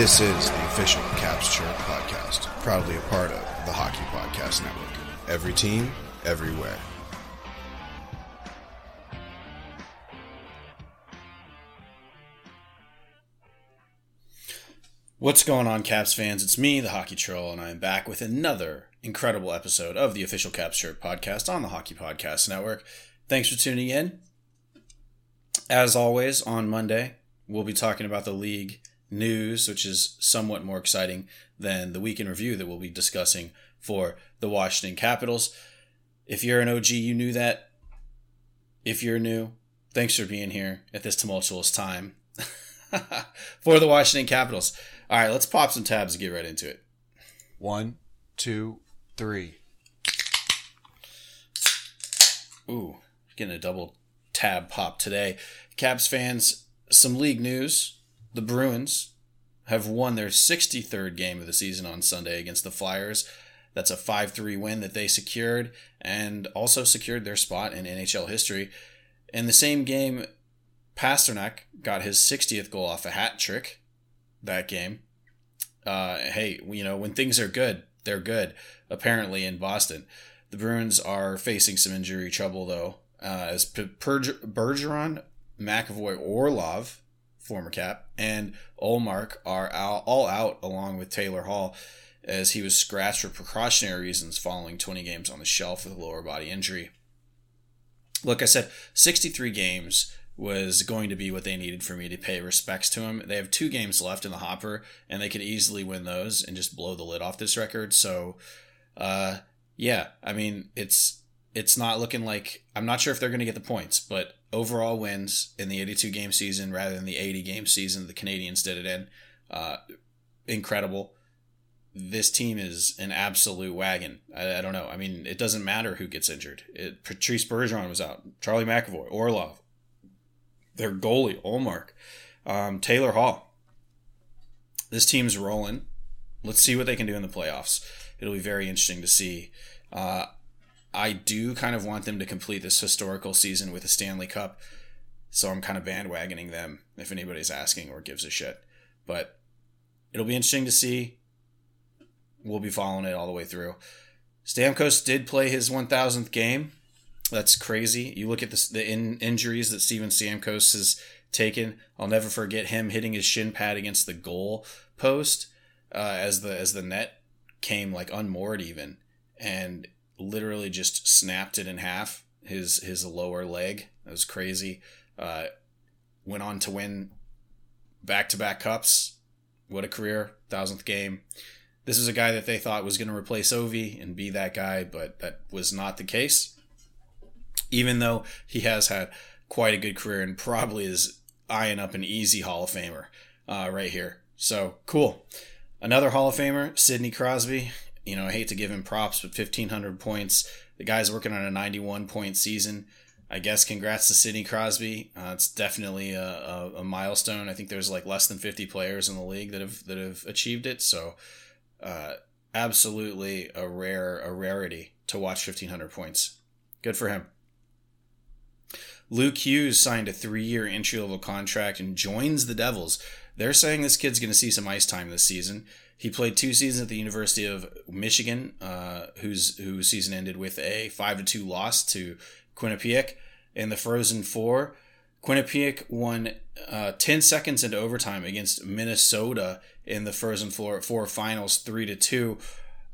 This is the official Caps Chirp podcast, proudly a part of the Hockey Podcast Network. Every team, everywhere. What's going on, Caps fans? It's me, the Hockey Troll, and I'm back with another incredible episode of the official Caps Chirp podcast on the Hockey Podcast Network. Thanks for tuning in. As always, on Monday, we'll be talking about the league news, which is somewhat more exciting than the week in review that we'll be discussing for the Washington Capitals. If you're an OG, you knew that. If you're new, thanks for being here at this tumultuous time for the Washington Capitals. All right, let's pop some tabs and get right into it. One, two, three. Ooh, getting a double tab pop today. Caps fans, some league news. The Bruins have won their 63rd game of the season on Sunday against the Flyers. That's a 5 3 win that they secured and also secured their spot in NHL history. In the same game, Pastrnak got his 60th goal off a hat trick that game. Uh, hey, you know, when things are good, they're good, apparently, in Boston. The Bruins are facing some injury trouble, though, uh, as P- Bergeron, McAvoy, Orlov, former cap, and Ullmark are out, all out along with Taylor Hall as he was scratched for precautionary reasons following 20 games on the shelf with a lower body injury. Look, I said 63 games was going to be what they needed for me to pay respects to him. They have two games left in the hopper, and they could easily win those and just blow the lid off this record. So, uh, yeah, I mean, it's it's not looking like I'm not sure if they're going to get the points, but overall wins in the 82 game season rather than the 80 game season the Canadiens did it in, uh, incredible. This team is an absolute wagon. I, I, don't know. I mean, it doesn't matter who gets injured. It, Patrice Bergeron was out. Charlie McAvoy, Orlov, their goalie, Ullmark, um, Taylor Hall. This team's rolling. Let's see what they can do in the playoffs. It'll be very interesting to see. Uh, I do kind of want them to complete this historical season with a Stanley Cup. So I'm kind of bandwagoning them if anybody's asking or gives a shit. But it'll be interesting to see. We'll be following it all the way through. Stamkos did play his 1000th game. That's crazy. You look at the, the in, injuries that Steven Stamkos has taken. I'll never forget him hitting his shin pad against the goal post uh, as the as the net came like unmoored even, and literally just snapped it in half. His his lower leg. That was crazy. Uh, went on to win back to back cups. What a career! Thousandth game. This is a guy that they thought was going to replace Ovi and be that guy, but that was not the case. Even though he has had quite a good career and probably is eyeing up an easy Hall of Famer uh, right here. So cool. Another Hall of Famer, Sidney Crosby. You know, I hate to give him props, but 1,500 points. The guy's working on a 91 point season. I guess congrats to Sidney Crosby. Uh, it's definitely a, a, a, milestone. I think there's like less than 50 players in the league that have that have achieved it. So, uh, absolutely a rare a rarity to watch 1,500 points. Good for him. Luke Hughes signed a three-year entry-level contract and joins the Devils. They're saying this kid's going to see some ice time this season. He played two seasons at the University of Michigan, uh, whose whose season ended with a five to two loss to Quinnipiac in the Frozen Four. Quinnipiac won uh, ten seconds into overtime against Minnesota in the Frozen Four, four finals, three to two.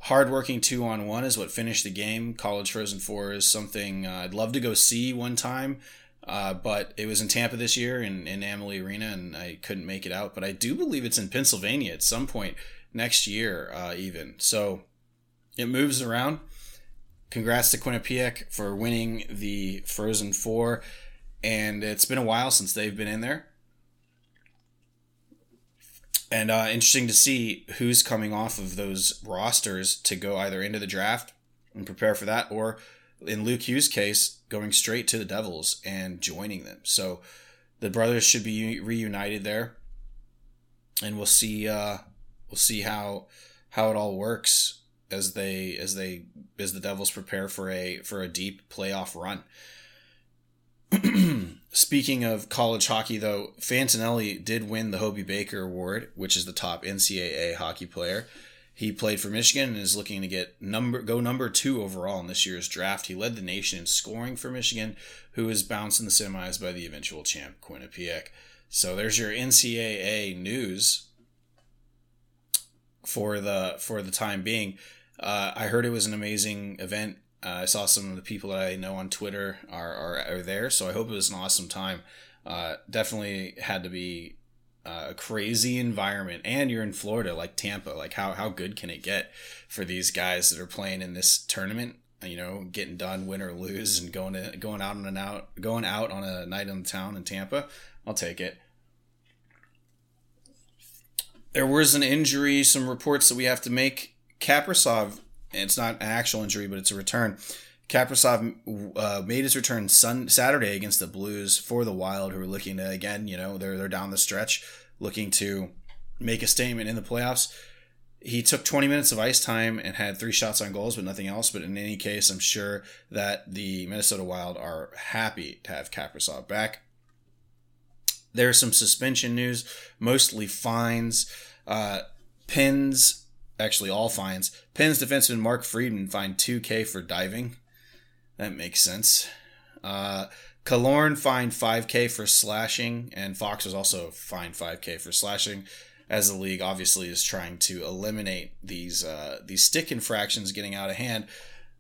hardworking two on one is what finished the game. College Frozen Four is something uh, I'd love to go see one time. Uh, but it was in Tampa this year in, in Amalie Arena, and I couldn't make it out. But I do believe it's in Pennsylvania at some point next year, uh, even. So it moves around. Congrats to Quinnipiac for winning the Frozen Four, and it's been a while since they've been in there. And uh, interesting to see who's coming off of those rosters to go either into the draft and prepare for that, or in Luke Hughes' case, going straight to the Devils and joining them. So the brothers should be reunited there, and we'll see. Uh, we'll see how how it all works as they as they as the Devils prepare for a for a deep playoff run. Speaking of college hockey, though, Fantilli did win the Hobey Baker Award, which is the top NCAA hockey player. He played for Michigan and is looking to get number go number two overall in this year's draft. He led the nation in scoring for Michigan, who was bounced in the semis by the eventual champ Quinnipiac. So there's your NCAA news for the for the time being. Uh, I heard it was an amazing event. Uh, I saw some of the people that I know on Twitter are, are, are there, so I hope it was an awesome time. Uh, definitely had to be a crazy environment and you're in Florida like Tampa like how how good can it get for these guys that are playing in this tournament you know getting done win or lose and going to going out on an out going out on a night in the town in Tampa I'll take it there was an injury some reports that we have to make Kaprizov it's not an actual injury but it's a return Kaprizov uh, made his return sun Saturday against the Blues for the Wild, who are looking to again, you know, they're they're down the stretch, looking to make a statement in the playoffs. He took 20 minutes of ice time and had three shots on goals, but nothing else. But in any case, I'm sure that the Minnesota Wild are happy to have Kaprizov back. There's some suspension news, mostly fines. Uh, Pens, actually all fines. Pens defenseman Mark Friedman fined 2K for diving that makes sense. Uh, Killorn fined 5K for slashing, and Fox was also fined 5K for slashing, as the league obviously is trying to eliminate these uh, these stick infractions getting out of hand,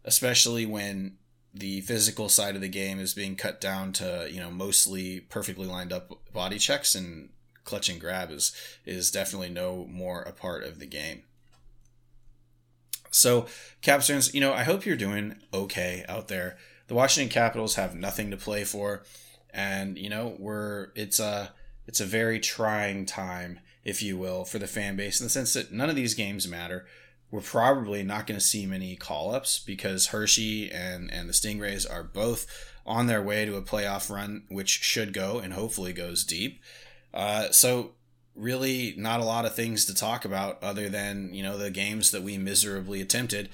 especially when the physical side of the game is being cut down to you know mostly perfectly lined up body checks and clutch and grab is is definitely no more a part of the game. So, capstones, you know, I hope you're doing okay out there. The Washington Capitals have nothing to play for, and you know, we're it's a it's a very trying time, if you will, for the fan base in the sense that none of these games matter. We're probably not going to see many call ups because Hershey and and the Stingrays are both on their way to a playoff run, which should go and hopefully goes deep. Uh, so really not a lot of things to talk about other than you know the games that we miserably attempted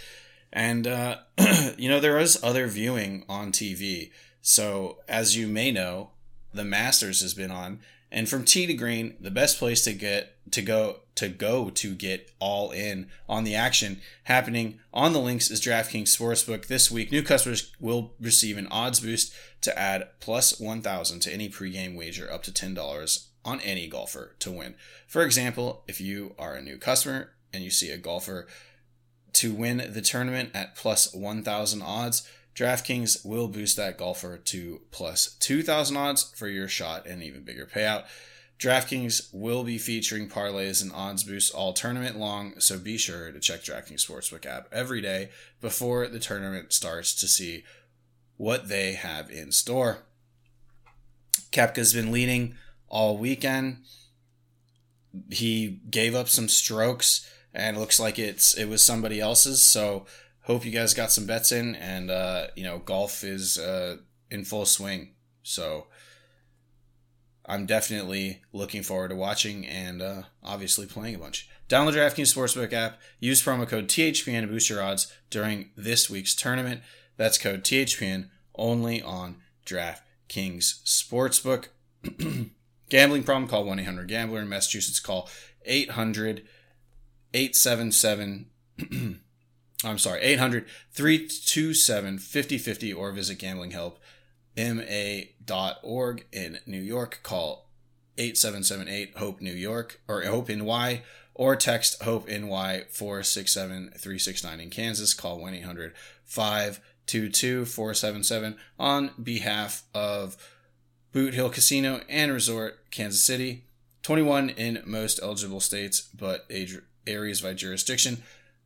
and uh, you know there is other viewing on tv so as you may know the masters has been on and from tee to green the best place to get to go to go to get all in on the action happening on the links is draftkings sportsbook this week new customers will receive an odds boost to add plus 1000 to any pregame wager up to $10 on any golfer to win. For example, if you are a new customer and you see a golfer to win the tournament at plus 1,000 odds, DraftKings will boost that golfer to plus 2,000 odds for your shot and even bigger payout. DraftKings will be featuring parlays and odds boosts all tournament long, so be sure to check DraftKings Sportsbook app every day before the tournament starts to see what they have in store. Koepka's been leading all weekend. He gave up some strokes and looks like it's it was somebody else's. So hope you guys got some bets in and uh, you know golf is uh, in full swing. So I'm definitely looking forward to watching and uh, obviously playing a bunch. Download the DraftKings Sportsbook app. Use promo code THPN to boost your odds during this week's tournament. That's code THPN only on DraftKings Sportsbook. Gambling problem, call 1 800 Gambler. In Massachusetts, call 800 877. I'm sorry, 800 327 5050 or visit gamblinghelpma.org. In New York, call 8778 Hope New York or Hope NY or text HOPE NY 467 369 in Kansas. Call 1 800 522 477 on behalf of Boot Hill Casino and Resort, Kansas City. 21 in most eligible states, but areas by jurisdiction.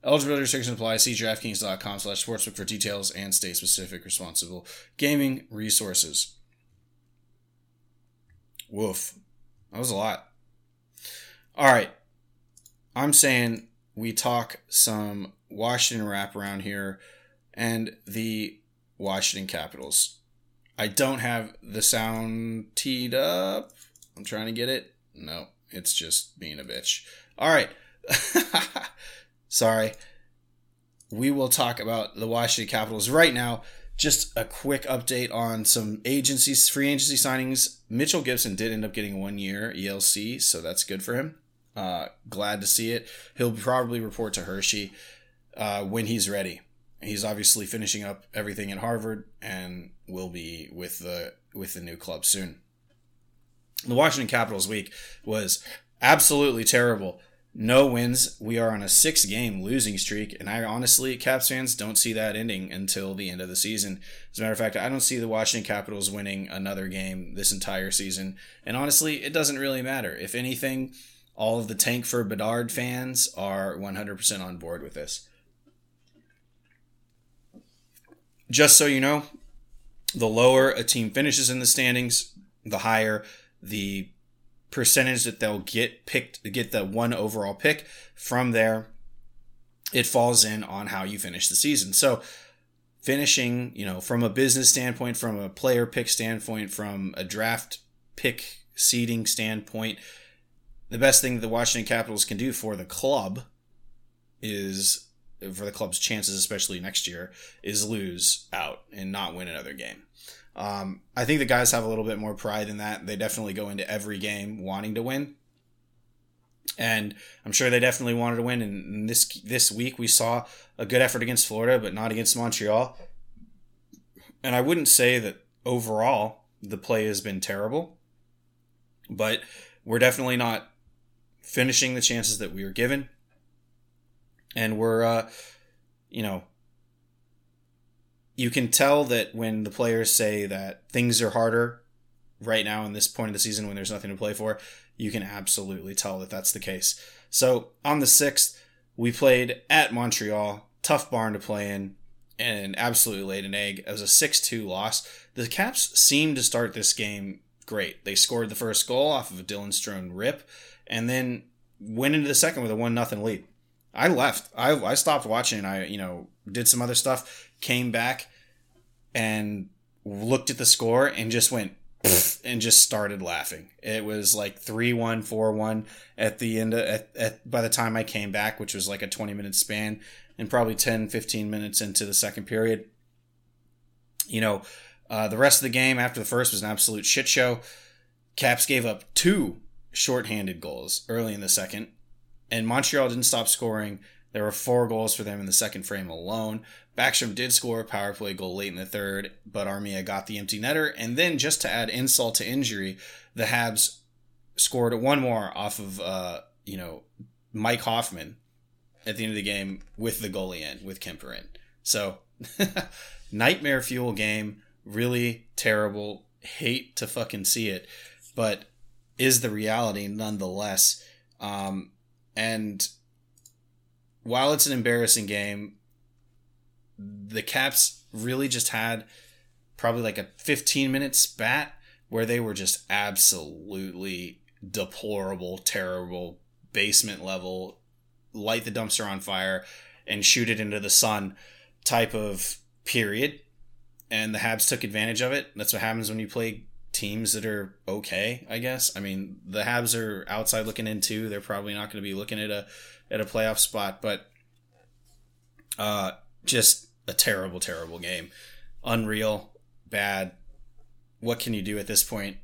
Eligibility restrictions apply. See DraftKings.com slash sportsbook for details and state-specific responsible gaming resources. Woof. That was a lot. All right. I'm saying we talk some Washington wraparound here and the Washington Capitals. I don't have the sound teed up. I'm trying to get it. No, it's just being a bitch. All right. Sorry. We will talk about the Washington Capitals right now. Just a quick update on some agencies, free agency signings. Mitchell Gibson did end up getting one year ELC, so that's good for him. Uh, glad to see it. He'll probably report to Hershey uh, when he's ready. He's obviously finishing up everything at Harvard and will be with the with the new club soon. The Washington Capitals week was absolutely terrible no wins. We are on a six game losing streak, and I honestly, Caps fans, don't see that ending until the end of the season. As a matter of fact, I don't see the Washington Capitals winning another game this entire season. And honestly, it doesn't really matter. If anything, all of the tank for Bedard fans are 100% on board with this. Just so you know, the lower a team finishes in the standings, the higher the percentage that they'll get picked get the one overall pick from there it falls in on how you finish the season. So finishing you know from a business standpoint from a player pick standpoint from a draft pick seeding standpoint the best thing the washington capitals can do for the club is for the club's chances especially next year is lose out and not win another game um, I think the guys have a little bit more pride in that. They definitely go into every game wanting to win, and I'm sure they definitely wanted to win. And this this week we saw a good effort against Florida, but not against Montreal. And I wouldn't say that overall the play has been terrible, but we're definitely not finishing the chances that we were given, and we're uh, you know you can tell that when the players say that things are harder right now in this point of the season when there's nothing to play for, you can absolutely tell that that's the case. So on the 6th, we played at Montreal, tough barn to play in, and absolutely laid an egg. It was a 6 2 loss. The Caps seemed to start this game great. They scored the first goal off of a Dylan Strome rip, and then went into the second with a 1 0 lead. I left. I, I stopped watching. I, you know, did some other stuff came back and looked at the score and just went and just started laughing. It was like 3-1, 4-1 at the end of, at, at by the time I came back, which was like a 20 minute span and probably 10 15 minutes into the second period. You know, uh, the rest of the game after the first was an absolute shit show. Caps gave up two shorthanded goals early in the second, and Montreal didn't stop scoring. There were four goals for them in the second frame alone. Backstrom did score a power play goal late in the third, but Armia got the empty netter. And then, just to add insult to injury, the Habs scored one more off of, uh, you know, Mike Hoffman at the end of the game with the goalie in, with Kuemper in. So, nightmare fuel game. Really terrible. Hate to fucking see it, but is the reality nonetheless. Um, and while it's an embarrassing game, the Caps really just had probably like a 15 minute spat where they were just absolutely deplorable, terrible, basement level, light the dumpster on fire and shoot it into the sun type of period. And the Habs took advantage of it. That's what happens when you play teams that are okay, I guess. I mean, the Habs are outside looking in too. They're probably not going to be looking at a at a playoff spot, but uh just a terrible, terrible game. Unreal, bad. What can you do at this point?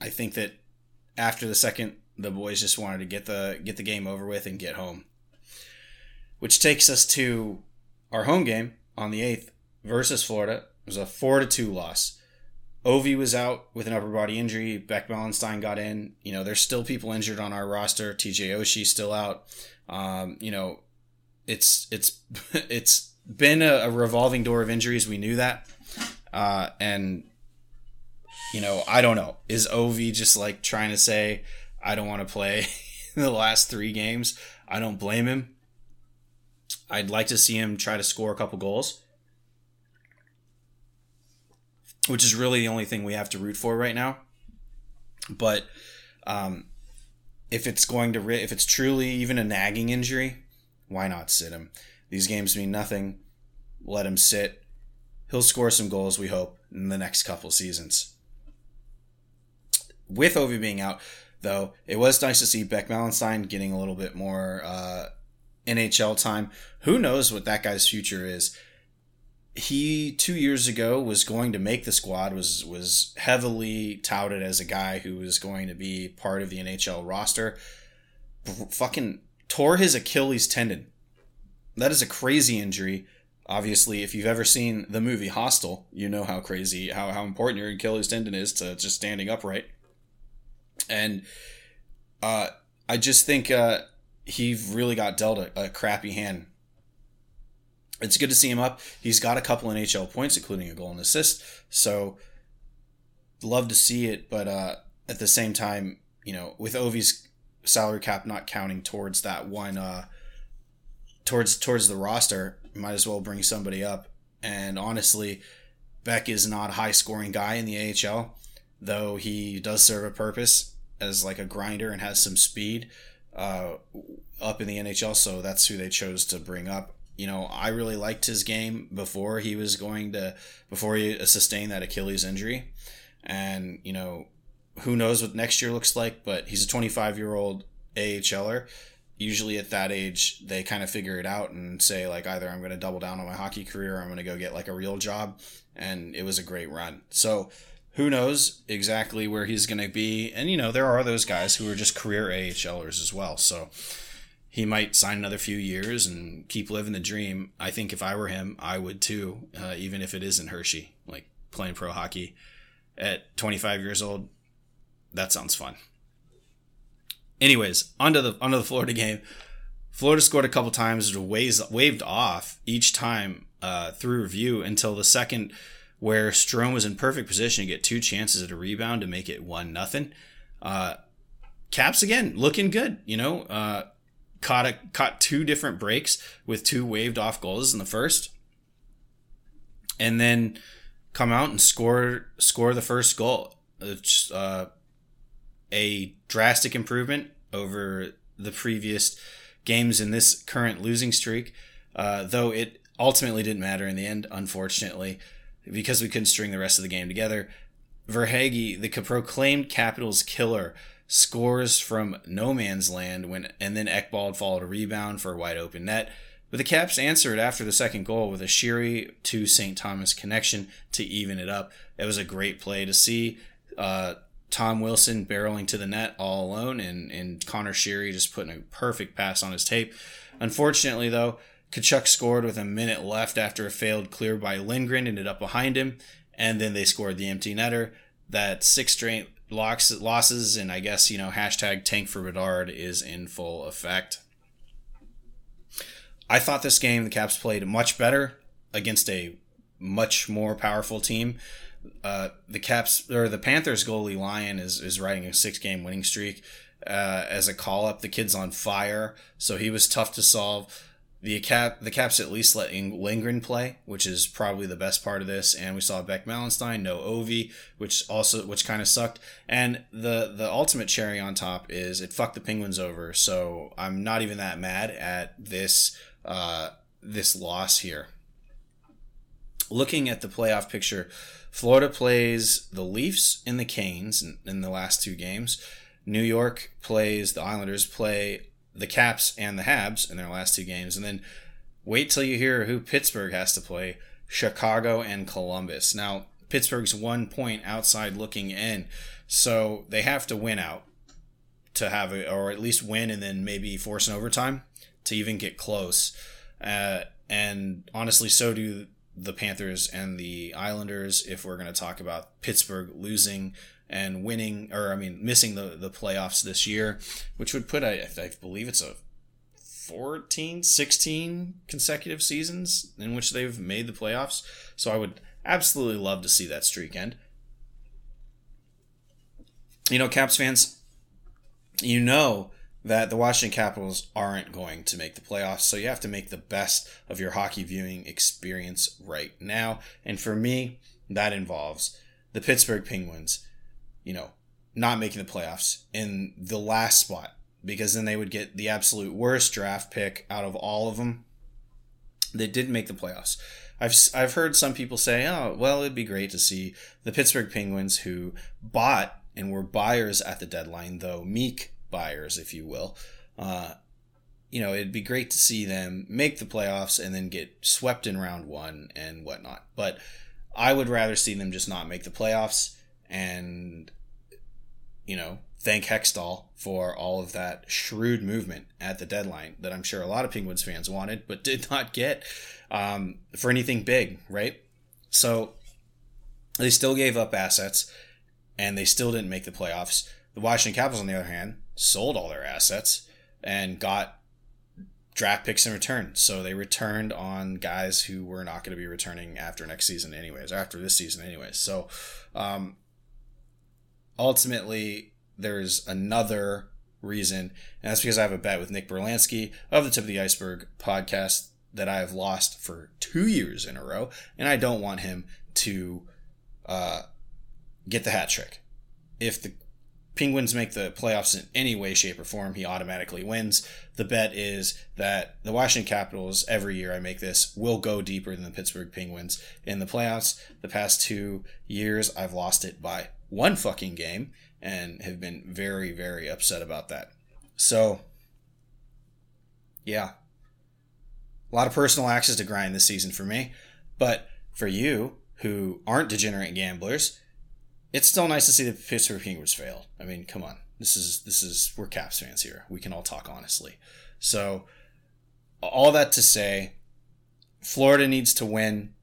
I think that after the second, the boys just wanted to get the get the game over with and get home. Which takes us to our home game on the eighth versus Florida. It was a four to two loss. Ovi was out with an upper body injury. Beck Malenstyn got in. You know, there's still people injured on our roster. TJ Oshie still out. Um, you know, it's it's it's been a, a, revolving door of injuries. We knew that, uh, and you know, I don't know. Is Ovi just like trying to say I don't want to play the last three games? I don't blame him. I'd like to see him try to score a couple goals which is really the only thing we have to root for right now. But um, if it's going to, if it's truly even a nagging injury, why not sit him? These games mean nothing. Let him sit. He'll score some goals, we hope, in the next couple seasons. With Ovi being out, though, it was nice to see Beck Malenstyn getting a little bit more uh, NHL time. Who knows what that guy's future is? He two years ago was going to make the squad was was heavily touted as a guy who was going to be part of the NHL roster. fucking tore his Achilles tendon. That is a crazy injury. Obviously, if you've ever seen the movie Hostel, you know how crazy how how important your Achilles tendon is to just standing upright. And uh, I just think uh, he really got dealt a, a crappy hand it's good to see him up. He's got a couple NHL points, including a goal and assist. So love to see it, but uh, at the same time, you know, with Ovi's salary cap not counting towards that one, uh, towards towards the roster, might as well bring somebody up. And honestly, Beck is not a high scoring guy in the AHL, though he does serve a purpose as like a grinder and has some speed uh, up in the NHL. So that's who they chose to bring up you know, I really liked his game before he was going to before he sustained that Achilles injury, and you know, who knows what next year looks like. But he's a 25 year old AHLer. Usually at that age, they kind of figure it out and say like either I'm going to double down on my hockey career or I'm going to go get like a real job. And it was a great run. So who knows exactly where he's going to be? And you know, there are those guys who are just career AHLers as well. So he might sign another few years and keep living the dream. I think if I were him, I would too, uh, even if it isn't Hershey, like playing pro hockey at 25 years old. That sounds fun. Anyways, onto the onto the Florida game. Florida scored a couple times, waved, waved off each time uh, through review until the second, where Strome was in perfect position to get two chances at a rebound to make it one nothing. Uh, Caps again looking good, you know. Caught a caught two different breaks with two waved off goals in the first, and then come out and score score the first goal. It's uh, a drastic improvement over the previous games in this current losing streak. Uh, though it ultimately didn't matter in the end, unfortunately, because we couldn't string the rest of the game together. Verhaeghe, the proclaimed Capitals killer, scores from no man's land when and then Ekblad followed a rebound for a wide open net. But the Caps answered after the second goal with a Sheary to St. Thomas connection to even it up. It was a great play to see. Uh, Tom Wilson barreling to the net all alone and, and Connor Sheary just putting a perfect pass on his tape. Unfortunately, though, Tkachuk scored with a minute left after a failed clear by Lindgren, ended up behind him, and then they scored the empty netter. That six straight locks, losses, and I guess, you know, hashtag tank for Bedard is in full effect. I thought this game, the Caps played much better against a much more powerful team. Uh, the Caps or the Panthers goalie Lyon is, is riding a six game winning streak. Uh, as a call up, the kid's on fire, so he was tough to solve the cap the caps at least let Lindgren play, which is probably the best part of this. And we saw Beck Malenstyn, no Ovi, which also which kind of sucked. And the the ultimate cherry on top is it fucked the Penguins over. So I'm not even that mad at this uh, this loss here. Looking at the playoff picture, Florida plays the Leafs and the Canes in, in the last two games. New York plays the Islanders play the Caps and the Habs in their last two games, and then wait till you hear who Pittsburgh has to play: Chicago and Columbus. Now Pittsburgh's one point outside looking in, so they have to win out to have it, or at least win and then maybe force an overtime to even get close. Uh, and honestly, so do the Panthers and the Islanders, if we're going to talk about Pittsburgh losing and winning, or I mean, missing the, the playoffs this year, which would put, I, I believe it's a 14, 16 consecutive seasons in which they've made the playoffs. So I would absolutely love to see that streak end. You know, Caps fans, you know that the Washington Capitals aren't going to make the playoffs, so you have to make the best of your hockey viewing experience right now. And for me, that involves the Pittsburgh Penguins, you know, not making the playoffs in the last spot because then they would get the absolute worst draft pick out of all of them. They didn't make the playoffs. I've I've heard some people say, "Oh, well, it'd be great to see the Pittsburgh Penguins who bought and were buyers at the deadline, though meek buyers, if you will. Uh, you know, it'd be great to see them make the playoffs and then get swept in round one and whatnot. But I would rather see them just not make the playoffs and, you know, thank Hextall for all of that shrewd movement at the deadline that I'm sure a lot of Penguins fans wanted but did not get um, for anything big, right? So they still gave up assets and they still didn't make the playoffs. The Washington Capitals, on the other hand, sold all their assets and got draft picks in return. So they returned on guys who were not going to be returning after next season, anyways, after this season, anyways. So um, ultimately, there's another reason, and that's because I have a bet with Nick Berlansky of the Tip of the Iceberg podcast that I have lost for two years in a row, and I don't want him to uh, get the hat trick. If the Penguins make the playoffs in any way, shape, or form, he automatically wins. The bet is that the Washington Capitals, every year I make this, will go deeper than the Pittsburgh Penguins in the playoffs. The past two years, I've lost it by one fucking game and have been very, very upset about that. So, yeah. A lot of personal axes to grind this season for me. But for you, who aren't degenerate gamblers, it's still nice to see the Pittsburgh Penguins fail. I mean, come on. This is this is we're Caps fans here. We can all talk honestly. So all that to say, Florida needs to win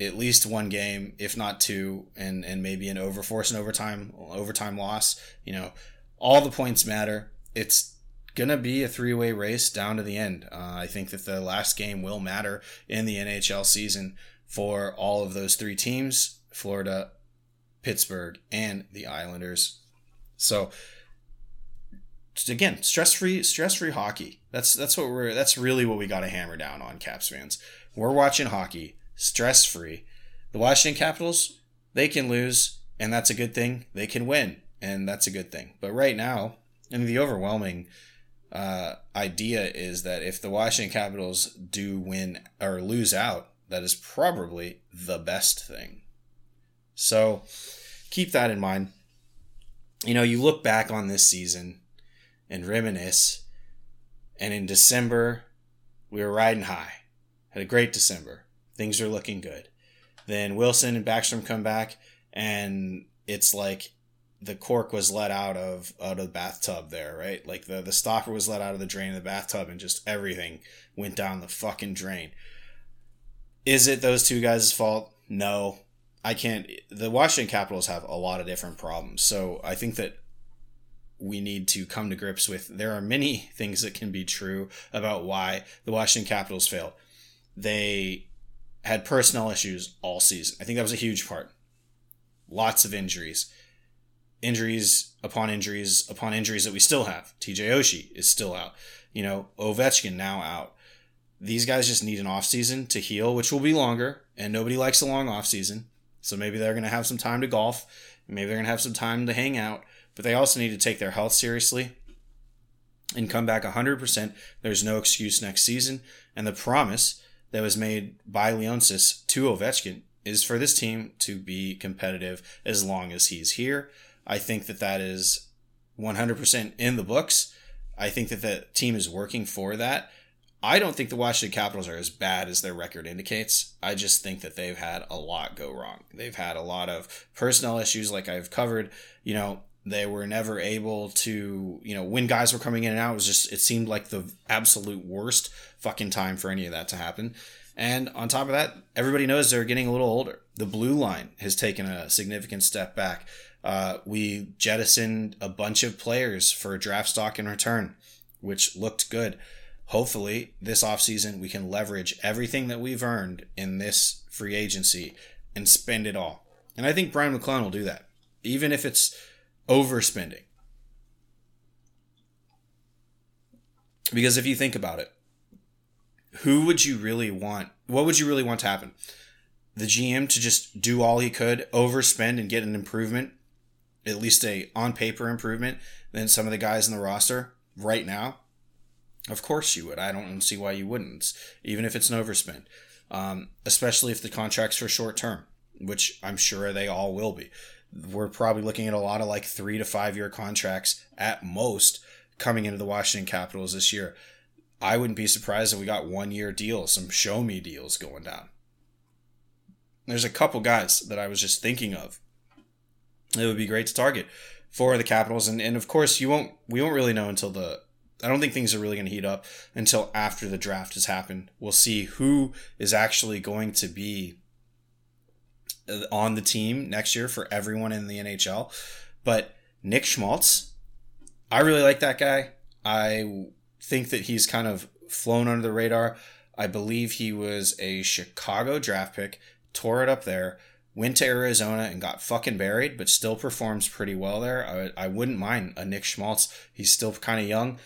at least one game, if not two, and and maybe an overforce and overtime overtime loss. You know, all the points matter. It's gonna be a three way race down to the end. Uh, I think that the last game will matter in the NHL season for all of those three teams: Florida, Pittsburgh, and the Islanders. So again, stress free, stress free hockey. That's that's what we're that's really what we got to hammer down on, Caps fans. We're watching hockey, stress free. The Washington Capitals, they can lose, and that's a good thing. They can win, and that's a good thing. But right now, and the overwhelming uh, idea is that if the Washington Capitals do win or lose out, that is probably the best thing. So keep that in mind. You know, you look back on this season and reminisce, and in December, we were riding high. Had a great December. Things are looking good. Then Wilson and Backstrom come back, and it's like the cork was let out of out of the bathtub there, right? Like the the stopper was let out of the drain of the bathtub, and just everything went down the fucking drain. Is it those two guys' fault? No. I can't. The Washington Capitals have a lot of different problems, so I think that we need to come to grips with. There are many things that can be true about why the Washington Capitals failed. They had personnel issues all season. I think that was a huge part. Lots of injuries, injuries upon injuries upon injuries that we still have. TJ Oshie is still out. You know, Ovechkin now out. These guys just need an offseason to heal, which will be longer, and nobody likes a long offseason. So maybe they're going to have some time to golf. Maybe they're going to have some time to hang out. But they also need to take their health seriously and come back 100%. There's no excuse next season. And the promise that was made by Leonsis to Ovechkin is for this team to be competitive as long as he's here. I think that that is 100% in the books. I think that the team is working for that. I don't think the Washington Capitals are as bad as their record indicates. I just think that they've had a lot go wrong. They've had a lot of personnel issues, like I've covered. You know, they were never able to, you know, when guys were coming in and out, it was just, it seemed like the absolute worst fucking time for any of that to happen. And on top of that, everybody knows they're getting a little older. The blue line has taken a significant step back. Uh, we jettisoned a bunch of players for draft stock in return, which looked good. Hopefully, this offseason, we can leverage everything that we've earned in this free agency and spend it all. And I think Brian MacLellan will do that, even if it's overspending. Because if you think about it, who would you really want? What would you really want to happen? The GM to just do all he could, overspend and get an improvement, at least a on paper improvement, than some of the guys in the roster right now? Of course you would. I don't see why you wouldn't, even if it's an overspend, um, especially if the contract's for short term, which I'm sure they all will be. We're probably looking at a lot of like three to five year contracts at most coming into the Washington Capitals this year. I wouldn't be surprised if we got one year deals, some show me deals going down. There's a couple guys that I was just thinking of. It would be great to target for the Capitals, and, and of course you won't we won't really know until the I don't think things are really going to heat up until after the draft has happened. We'll see who is actually going to be uh, on the team next year for everyone in the NHL. But Nick Schmaltz, I really like that guy. I think that he's kind of flown under the radar. I believe he was a Chicago draft pick, tore it up there, went to Arizona and got fucking buried, but still performs pretty well there. I, I wouldn't mind a Nick Schmaltz. He's still kind of young.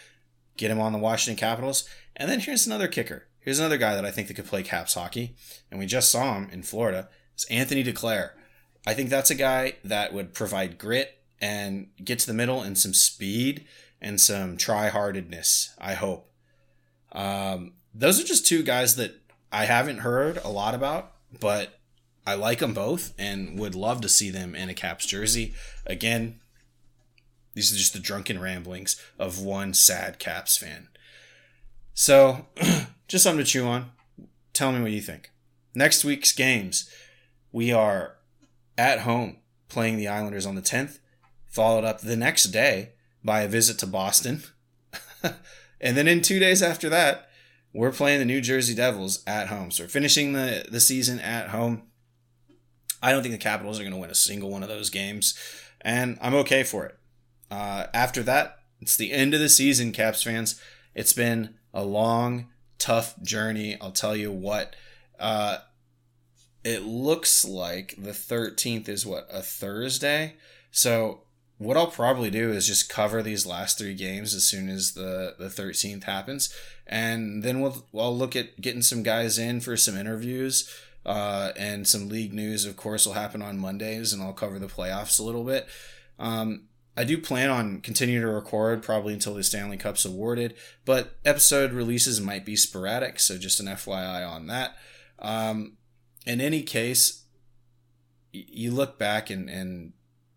Get him on the Washington Capitals. And then here's another kicker. Here's another guy that I think that could play Caps hockey, and we just saw him in Florida. It's Anthony Duclair. I think that's a guy that would provide grit and get to the middle and some speed and some try-heartedness. I hope. Um, those are just two guys that I haven't heard a lot about, but I like them both and would love to see them in a Caps jersey. Again, these are just the drunken ramblings of one sad Caps fan. So, just something to chew on. Tell me what you think. Next week's games, we are at home playing the Islanders on the 10th, followed up the next day by a visit to Boston. and then in two days after that, we're playing the New Jersey Devils at home. So we're finishing the, the season at home. I don't think the Capitals are going to win a single one of those games, and I'm okay for it. Uh, after that, it's the end of the season, Caps fans. It's been a long, tough journey. I'll tell you what. Uh, it looks like the 13th is what a Thursday. So what I'll probably do is just cover these last three games as soon as the the 13th happens, and then we'll I'll look at getting some guys in for some interviews. Uh, and some league news, of course, will happen on Mondays, and I'll cover the playoffs a little bit. Um, I do plan on continuing to record probably until the Stanley Cup's awarded, but episode releases might be sporadic, so just an FYI on that. Um, in any case, you look back and, and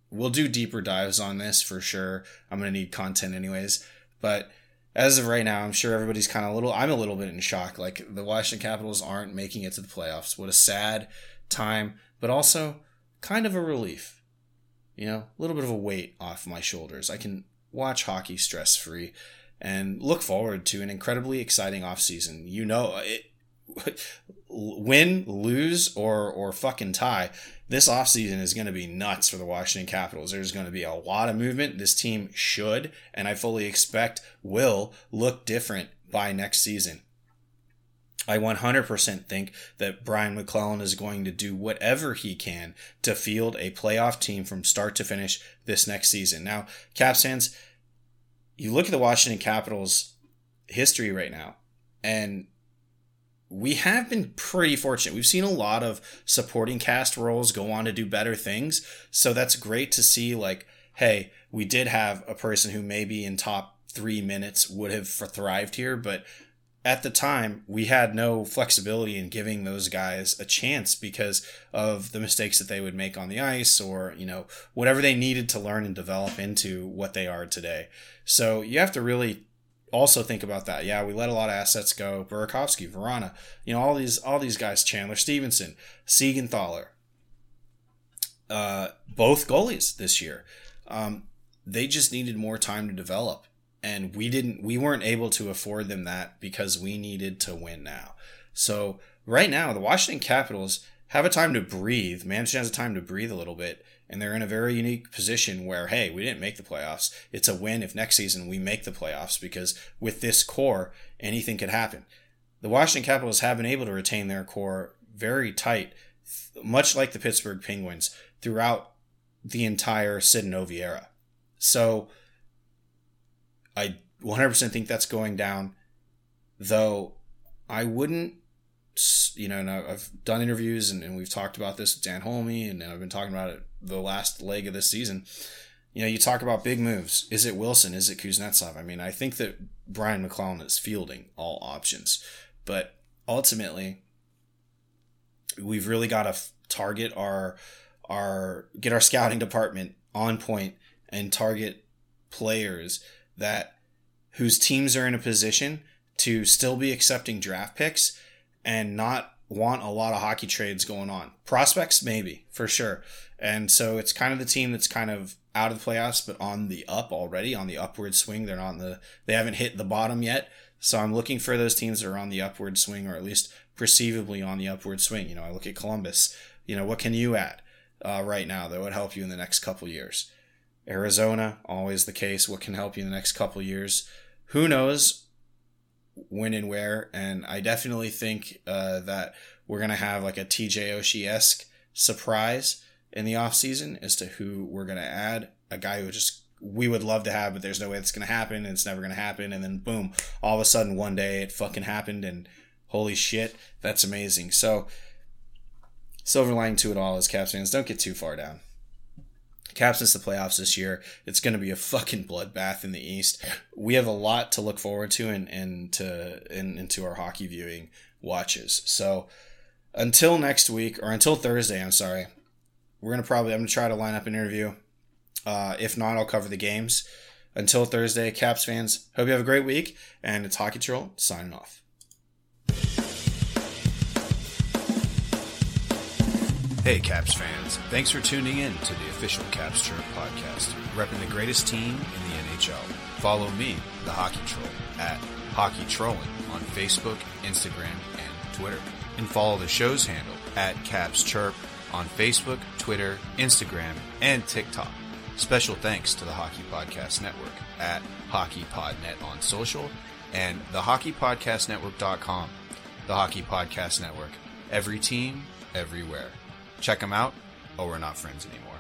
we'll do deeper dives on this for sure. I'm going to need content anyways. But as of right now, I'm sure everybody's kind of a little, I'm a little bit in shock. Like the Washington Capitals aren't making it to the playoffs. What a sad time, but also kind of a relief. You know, a little bit of a weight off my shoulders. I can watch hockey stress free and look forward to an incredibly exciting offseason. You know, it, win, lose, or or fucking tie, this offseason is going to be nuts for the Washington Capitals. There's going to be a lot of movement. This team should, and I fully expect will, look different by next season. I 100% think that Brian MacLellan is going to do whatever he can to field a playoff team from start to finish this next season. Now, Caps fans, you look at the Washington Capitals history right now, and we have been pretty fortunate. We've seen a lot of supporting cast roles go on to do better things. So that's great to see, like, hey, we did have a person who maybe in top three minutes would have thrived here, but at the time we had no flexibility in giving those guys a chance because of the mistakes that they would make on the ice or you know whatever they needed to learn and develop into what they are today so you have to really also think about that. Yeah, we let a lot of assets go. Burakovsky, Vrana, you know, all these all these guys, Chandler Stephenson, Siegenthaler, uh, both goalies this year. Um, they just needed more time to develop. And we didn't we weren't able to afford them that because we needed to win now. So right now, the Washington Capitals have a time to breathe. Management has a time to breathe a little bit, and they're in a very unique position where, hey, we didn't make the playoffs. It's a win if next season we make the playoffs because with this core, anything could happen. The Washington Capitals have been able to retain their core very tight, much like the Pittsburgh Penguins, throughout the entire Sid and Ovi era. So I 100% think that's going down, though I wouldn't you know, and I've done interviews and, and we've talked about this with Dan Holme and I've been talking about it the last leg of this season. You know, you talk about big moves. Is it Wilson? Is it Kuznetsov? I mean, I think that Brian MacLellan is fielding all options, but ultimately, we've really got to target our our get our scouting department on point and target players that whose teams are in a position to still be accepting draft picks and not want a lot of hockey trades going on. Prospects, maybe, for sure. And so it's kind of the team that's kind of out of the playoffs, but on the up already, on the upward swing. They're not the, they haven't hit the bottom yet. So I'm looking for those teams that are on the upward swing, or at least perceivably on the upward swing. You know, I look at Columbus. You know, what can you add uh, right now that would help you in the next couple years? Arizona, always the case. What can help you in the next couple years? Who knows when and where. And I definitely think uh, that we're going to have like a TJ Oshie esque surprise in the offseason as to who we're going to add. A guy who just we would love to have, but there's no way it's going to happen. And it's never going to happen. And then boom, all of a sudden one day it fucking happened. And holy shit, that's amazing. So, silver lining to it all is Caps fans, don't get too far down. Caps miss the playoffs this year. It's going to be a fucking bloodbath in the East. We have a lot to look forward to and, and to and into our hockey viewing watches. So until next week or until Thursday, I'm sorry. We're gonna probably I'm gonna try to line up an interview. Uh, if not, I'll cover the games. Until Thursday, Caps fans, hope you have a great week. And it's Hockey Troll signing off. Hey, Caps fans. Thanks for tuning in to the official Caps Chirp podcast, repping the greatest team in the NHL. Follow me, the Hockey Troll, at Hockey Trolling on Facebook, Instagram, and Twitter. And follow the show's handle at Caps Chirp on Facebook, Twitter, Instagram, and TikTok. Special thanks to the Hockey Podcast Network at HockeyPodNet on social and the HockeyPodcastNetwork.com. The Hockey Podcast Network. Every team, everywhere. Check them out, or we're not friends anymore.